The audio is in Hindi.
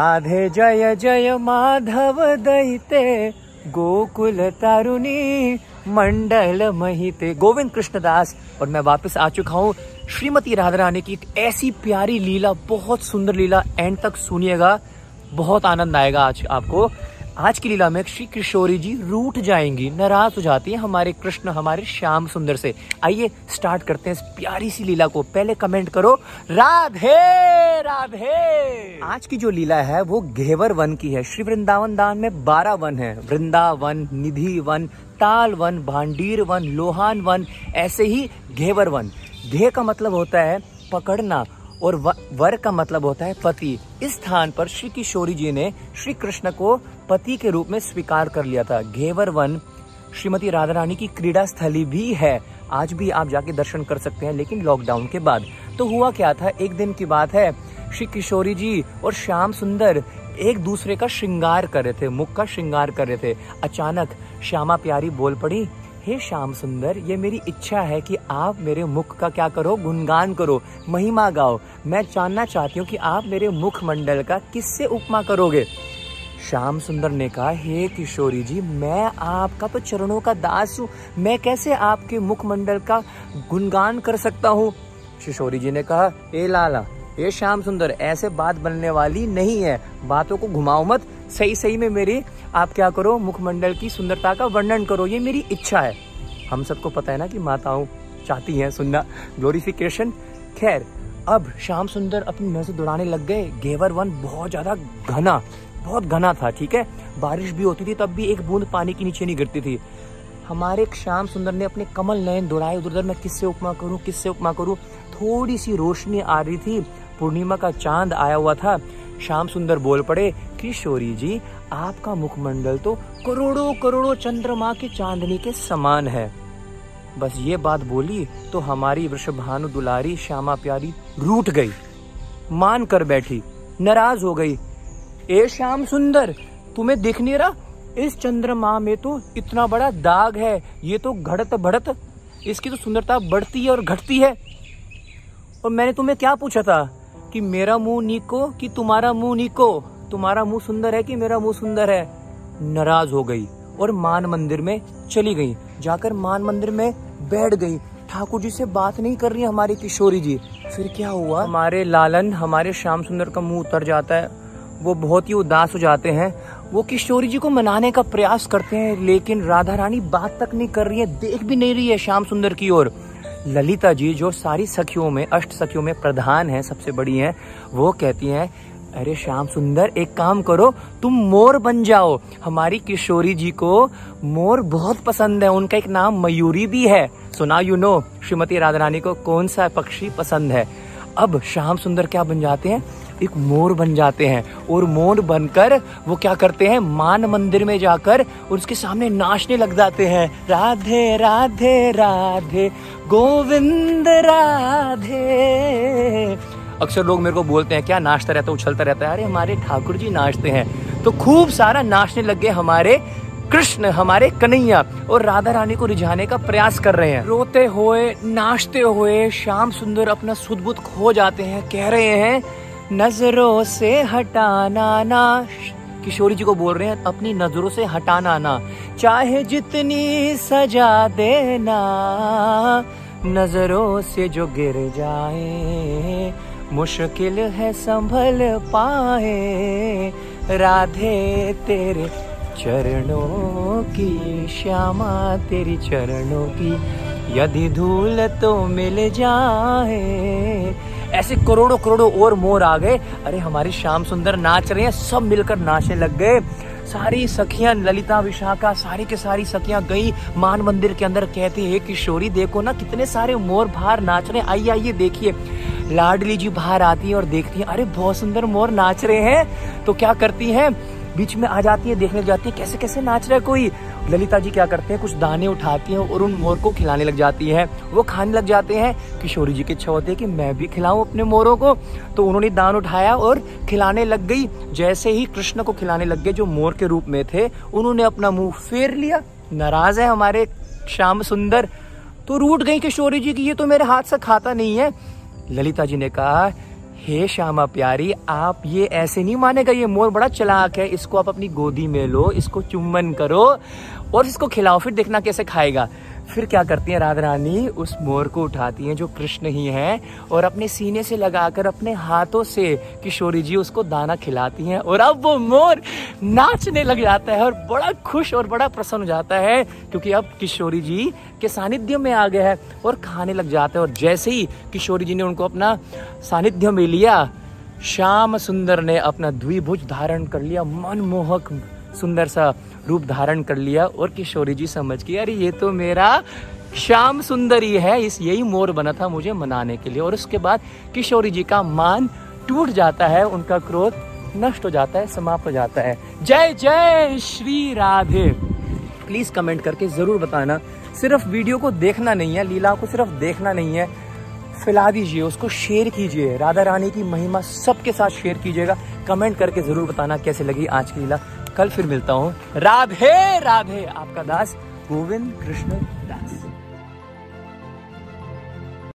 राधे जय जय माधव दैते, गोकुल तारुणी, मंडल महिते। गोविंद कृष्ण दास और मैं वापस आ चुका हूँ श्रीमती राधा रानी की ऐसी प्यारी लीला, बहुत सुंदर लीला, एंड तक सुनिएगा, बहुत आनंद आएगा आज आपको। आज की लीला में श्री किशोरी जी रूठ जाएँगी, नाराज़ हो जाती है हमारे कृष्ण, हमारे श्याम सुंदर से। आइए स्टार्ट करते हैं इस प्यारी सी लीला को। पहले कमेंट करो, राधे राधे। आज की जो लीला है वो घेवर वन की है। श्री वृंदावन दान में बारह वन है। Vrindavan Nidhivan, Talvan, Bhandirvan, Lohvan, ऐसे ही घेवर वन। घे का मतलब होता है पकड़ना और वर का मतलब होता है पति। इस स्थान पर श्री किशोरी जी ने श्री कृष्ण को पति के रूप में स्वीकार कर लिया था। घेवर वन, श्रीमती राधा रानी की क्रीड़ा स्थली भी है। आज भी आप जाके दर्शन कर सकते हैं, लेकिन लॉकडाउन के बाद। तो हुआ क्या था? एक दिन की बात है। श्री किशोरी जी और श्याम सुंदर एक दूसरे का श्रृंगार कर रहे थे, मुख का श्रृंगार कर रहे थे। अचानक श्यामा प्यारी बोल पड़ी हे श्याम सुंदर, ये मेरी इच्छा है कि आप मेरे मुख का क्या करो? गुणगान करो, महिमा गाओ। मैं जानना चाहती हूँ कि आप मेरे मुख मंडल का किससे उपमा करोगे? श्याम सुंदर ने कहा, हे किशोरी जी, मैं आपका तो चरणों का दास हूँ। मैं कैसे आपके मुखमंडल का गुणगान कर सकता हूँ? किशोरी जी ने कहा, ए लाला ये श्याम सुंदर, ऐसे बात बनने वाली नहीं है। बातों को घुमाओ मत। सही सही में मेरी, आप क्या करो, मुखमंडल की सुंदरता का वर्णन करो, ये मेरी इच्छा है। हम सबको पता है ना कि माताओं चाहती हैं सुनना ग्लोरिफिकेशन खैर, अब श्याम सुंदर अपनी नज़र दौड़ाने लग गए। घेवर वन बहुत ज़्यादा घना, बहुत घना था, ठीक है? बारिश भी होती थी, तब भी एक बूंद पानी के नीचे नहीं गिरती थी। हमारे श्याम सुंदर ने अपने कमल नयन दौड़ाए उधर उधर मैं किससे उपमा करूँ, किससे उपमा करूँ? थोड़ी सी रोशनी आ रही थी, पूर्णिमा का चाँद आया हुआ था। श्याम सुंदर बोल पड़े किशोरी जी, आपका मुखमंडल तो करोड़ों करोड़ों चंद्रमा के चांदनी के समान है। बस ये बात बोली तो हमारी वृषभानु दुलारी श्यामा प्यारी रूठ गई, मान कर बैठी, नाराज़ हो गई। ए श्याम सुंदर, तुम्हें दिख नहीं रहा? इस चंद्रमा में तो इतना बड़ा दाग है, ये तो घड़त बढ़त इसकी तो सुंदरता बढ़ती है और घटती है। और मैंने तुम्हें क्या पूछा था कि मेरा मुँह नीको कि तुम्हारा मुँह नीको? तुम्हारा मुँह सुंदर है कि मेरा मुँह सुंदर है? नाराज़ हो गई और मान मंदिर में चली गई। जाकर मान मंदिर में बैठ गई। ठाकुर जी से बात नहीं कर रही हमारी किशोरी जी। फिर क्या हुआ? हमारे लालन, हमारे श्याम सुंदर का मुँह उतर जाता है। वो बहुत ही उदास हो जाते हैं। वो किशोरी जी को मनाने का प्रयास करते हैं, लेकिन राधा रानी बात तक नहीं कर रही है, देख भी नहीं रही है श्याम सुंदर की ओर। ललिता जी, जो सारी सखियों में, अष्ट सखियों में प्रधान है, सबसे बड़ी हैं, वो कहती हैं अरे श्याम सुंदर, एक काम करो, तुम मोर बन जाओ। हमारी किशोरी जी को मोर बहुत पसंद है, उनका एक नाम मयूरी भी है। सुना यू नो श्रीमती राधा रानी को कौन सा पक्षी पसंद है। अब श्याम सुंदर क्या बन जाते हैं? एक मोर बन जाते हैं। और मोर बनकर वो क्या करते हैं? मान मंदिर में जाकर और उसके सामने नाचने लग जाते हैं। राधे राधे राधे, गोविंद, राधे। अक्सर लोग मेरे को बोलते हैं, क्या नाचता रहता है, उछलता रहता है? अरे, हमारे ठाकुर जी नाचते हैं। तो खूब सारा नाचने लग गए हमारे कृष्ण, हमारे कन्हैया और राधा रानी को रिझाने का प्रयास कर रहे हैं। रोते हुए, नाचते हुए श्याम सुंदर अपना सुध बुद्ध खो जाते हैं, कह रहे हैं, नज़रों से हटाना ना। किशोरी जी को बोल रहे हैं, अपनी नज़रों से हटाना ना। चाहे जितनी सजा देना, नज़रों से जो गिर जाए मुश्किल है संभल पाए। राधे तेरे चरणों की, श्यामा तेरी चरणों की, यदि धूल तो मिल जाए। ऐसे करोड़ों करोड़ों और मोर आ गए। अरे हमारी श्याम सुंदर नाच रहे हैं, सब मिलकर नाचने लग गए। सारी सखियाँ ललिता, विशाखा, सारी के सारी सखियाँ गई। मान मंदिर के अंदर कहती है किशोरी, देखो ना कितने सारे मोर बाहर नाच रहे आइए आइए, देखिए। लाडली जी बाहर आती है और देखती है, अरे, बहुत सुंदर मोर नाच रहे हैं। तो क्या करती है? बीच में आ जाती है, देखने जाती है, कैसे कैसे नाच रहा है कोई? ललिता जी क्या करते हैं? कुछ दाने उठाती हैं और उन मोर को खिलाने लग जाती हैं। वो खाने लग जाते हैं। किशोरी जी की इच्छा होती है कि मैं भी खिलाऊं अपने मोरों को। तो उन्होंने दान उठाया और खिलाने लग गई। जैसे ही कृष्ण को खिलाने लग गए, जो मोर के रूप में थे, उन्होंने अपना मुँह फेर लिया। नाराज़ है हमारे श्याम सुंदर। तो रूट गई किशोरी जी की ये तो मेरे हाथ से खाता नहीं है। ललिता जी ने कहा, हे श्यामा प्यारी, आप ये ऐसे नहीं मानेगा, ये मोर बड़ा चलाक है, इसको आप अपनी गोदी में लो, इसको चुम्बन करो और इसको खिलाओ, फिर देखना कैसे खाएगा। फिर क्या करती हैं राधा रानी उस मोर को उठाती हैं जो कृष्ण ही हैं और अपने सीने से लगाकर अपने हाथों से किशोरी जी उसको दाना खिलाती हैं और अब वो मोर नाचने लग जाता है और बड़ा खुश और बड़ा प्रसन्न हो जाता है क्योंकि अब किशोरी जी के सानिध्य में आ गया है और खाने लग जाता है और जैसे ही किशोरी जी ने उनको अपना सानिध्य में लिया, श्याम सुंदर ने अपना द्विभुज धारण कर लिया, मनमोहक सुंदर सा रूप धारण कर लिया और किशोरी जी समझ गई अरे, ये तो मेरा श्याम सुंदरी है। इस यही मोर बना था मुझे मनाने के लिए। और उसके बाद किशोरी जी का मान टूट जाता है, उनका क्रोध नष्ट हो जाता है, समाप्त हो जाता है। जय जय श्री राधे। प्लीज़ कमेंट करके ज़रूर बताना। सिर्फ़ वीडियो को देखना नहीं है, लीला को सिर्फ़ देखना नहीं है। फैला दीजिए उसको शेयर कीजिए। राधा रानी की महिमा सबके साथ शेयर कीजिएगा। कमेंट करके ज़रूर बताना कैसे लगी आज की लीला। कल फिर मिलता हूँ। राधे राधे आपका दास गोविंद कृष्ण दास।